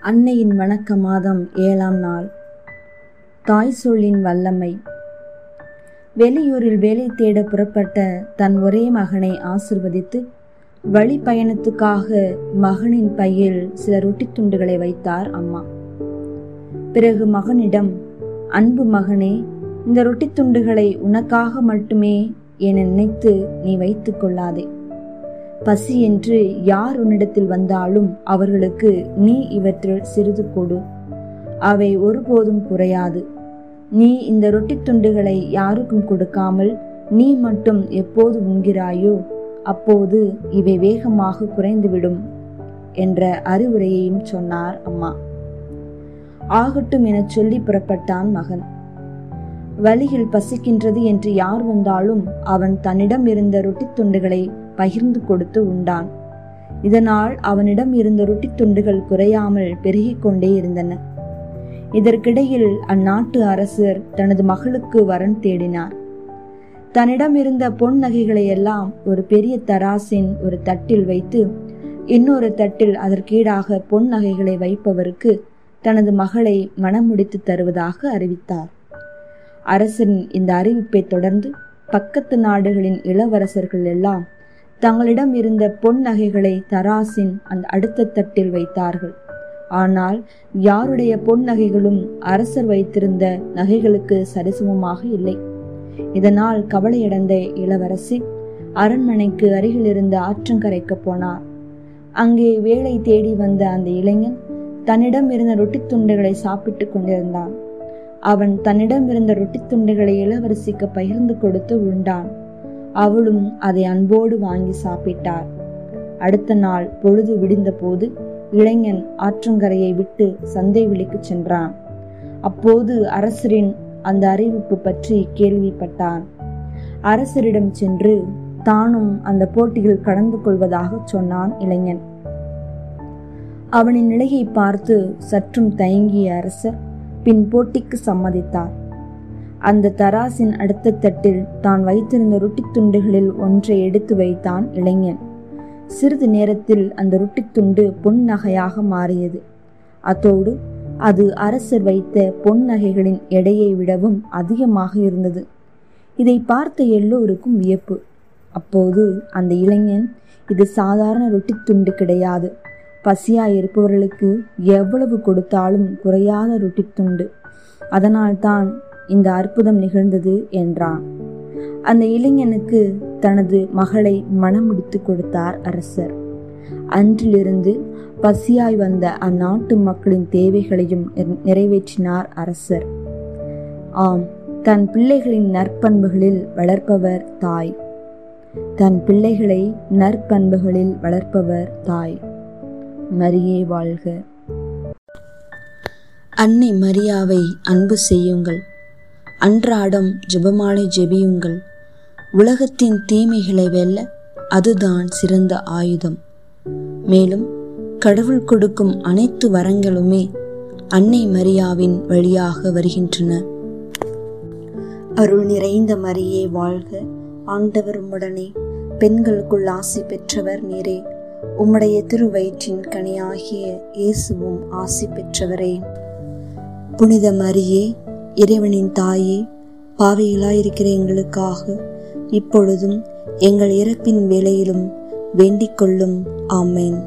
அன்னையின் வணக்க மாதம் ஏழாம் நாள். தாய் சொல்லின் வல்லமை. வெளியூரில் வேலை தேட புறப்பட்ட தன் ஒரே மகனை ஆசிர்வதித்து வழி பயணத்துக்காக மகனின் பையில் சில ரொட்டி துண்டுகளை வைத்தார் அம்மா. பிறகு மகனிடம் அன்பு மகனே இந்த ரொட்டி துண்டுகளை உனக்காக மட்டுமே என நினைத்து நீ வைத்துக் கொள்ளாதே. பசி என்று யார் உன்னிடத்தில் வந்தாலும் அவர்களுக்கு நீ இவற்றில் சிறிது கொடு. அவை ஒருபோதும் குறையாது. நீ இந்த ரொட்டி துண்டுகளை யாருக்கும் கொடுக்காமல் நீ மட்டும் எப்போது உண்கிறாயோ அப்போது இவை வேகமாக குறைந்துவிடும் என்ற அறிவுரையையும் சொன்னார் அம்மா. ஆகட்டும் என சொல்லி புறப்பட்டான் மகன். வழியில் பசிக்கின்றது என்று யார் வந்தாலும் அவன் தன்னிடம் இருந்த ரொட்டி துண்டுகளை பகிர்ந்து கொடுத்து உண்டான். இதனால் அவனிடம் இருந்த ரொட்டி துண்டுகள் குறையாமல் பெருகிக் கொண்டே இருந்தன. இதற்கிடையில் அந்நாட்டு அரசர் தனது மகளுக்கு வரன் தேடினார். தன்னிடம் இருந்த பொன் நகைகளை எல்லாம் ஒரு பெரிய தராசின் ஒரு தட்டில் வைத்து இன்னொரு தட்டில் அதற்கீடாக பொன் நகைகளை வைப்பவருக்கு தனது மகளை மணமுடித்து தருவதாக அறிவித்தார். அரசின் இந்த அறிவிப்பை தொடர்ந்து பக்கத்து நாடுகளின் இளவரசர்கள் எல்லாம் தங்களிடம் இருந்த பொன் நகைகளை தராசின் அந்த அடுத்த தட்டில் வைத்தார்கள். ஆனால் யாருடைய பொன் நகைகளும் அரசர் வைத்திருந்த நகைகளுக்கு சரிசமமாக இல்லை. இதனால் கவலையடைந்த இளவரசி அரண்மனைக்கு அருகில் இருந்த ஆற்றங்கரைக்கு போனார். அங்கே வேலை தேடி வந்த அந்த இளைஞன் தன்னிடம் இருந்த ரொட்டி துண்டுகளை சாப்பிட்டு கொண்டிருந்தான். அவன் தன்னிடம் இருந்த ரொட்டி துண்டுகளை இளவரசிக்கு பகிர்ந்து கொடுத்து உண்டான். அவளும் அதை அன்போடு வாங்கி சாப்பிட்டார். அடுத்த நாள் பொழுது விடிந்தபோது இளைஞன் ஆற்றங்கரையை விட்டு சந்தை விலைக்கு சென்றான். அப்போது அரசரின் அந்த அறிவிப்பு பற்றி கேள்விப்பட்டான். அரசரிடம் சென்று தானும் அந்த போட்டியில் கலந்து கொள்வதாக சொன்னான் இளைஞன். அவனின் நிலையை பார்த்து சற்றும் தயங்கிய அரசர் பின் போட்டிக்கு சம்மதித்தார். அந்த தராசின் அடுத்த தட்டில் தான் வைத்திருந்த ரொட்டி துண்டுகளில் ஒன்றை எடுத்து வைத்தான் இளைஞன். சிறிது நேரத்தில் அந்த ரொட்டி துண்டு பொன் நகையாக மாறியது. அத்தோடு அது அரசர் வைத்த பொன் நகைகளின் எடையை விடவும் அதிகமாக இருந்தது. இதை பார்த்த எல்லோருக்கும் வியப்பு. அப்போது அந்த இளைஞன் இது சாதாரண ரொட்டி துண்டு கிடையாது. பசியாய் இருப்பவர்களுக்கு எவ்வளவு கொடுத்தாலும் குறையாத ரொட்டி துண்டு. அதனால்தான் இந்த அற்புதம் நிகழ்ந்தது என்றான். அந்த இளைஞனுக்கு தனது மகளை மணமுடித்து கொடுத்தார் அரசர். அன்றிலிருந்து பசியாய் வந்த அந்நாட்டு மக்களின் தேவைகளையும் நிறைவேற்றினார் அரசர். ஆம் தன் பிள்ளைகளின் நற்பண்புகளில் வளர்ப்பவர் தாய். தன் பிள்ளைகளை நற்பண்புகளில் வளர்ப்பவர் தாய். மரியே வாழ்க. அன்னை மரியாவை அன்பு செய்யுங்கள். அன்றாடம் ஜெபமாலை ஜெபியுங்கள். உலகத்தின் தீமைகளை வெல்ல அதுதான் சிறந்த ஆயுதம். மேலும் கடவுள் கொடுக்கும் அனைத்து வரங்களுமே அன்னை மரியாவின் வழியாக வருகின்றன. அருள் நிறைந்த மரியே வாழ்க. ஆண்டவர் உடனே பெண்களுக்குள் ஆசி பெற்றவர் நீரே. உம்முடைய திருவயிற்றின் கனியாகிய இயேசுவும் ஆசி பெற்றவரே. புனித மரியே இறைவனின் தாயே பாவையிலாயிருக்கிற எங்களுக்காக இப்பொழுதும் எங்கள் இறப்பின் வேளையிலும் வேண்டிக் கொள்ளும் ஆமேன்.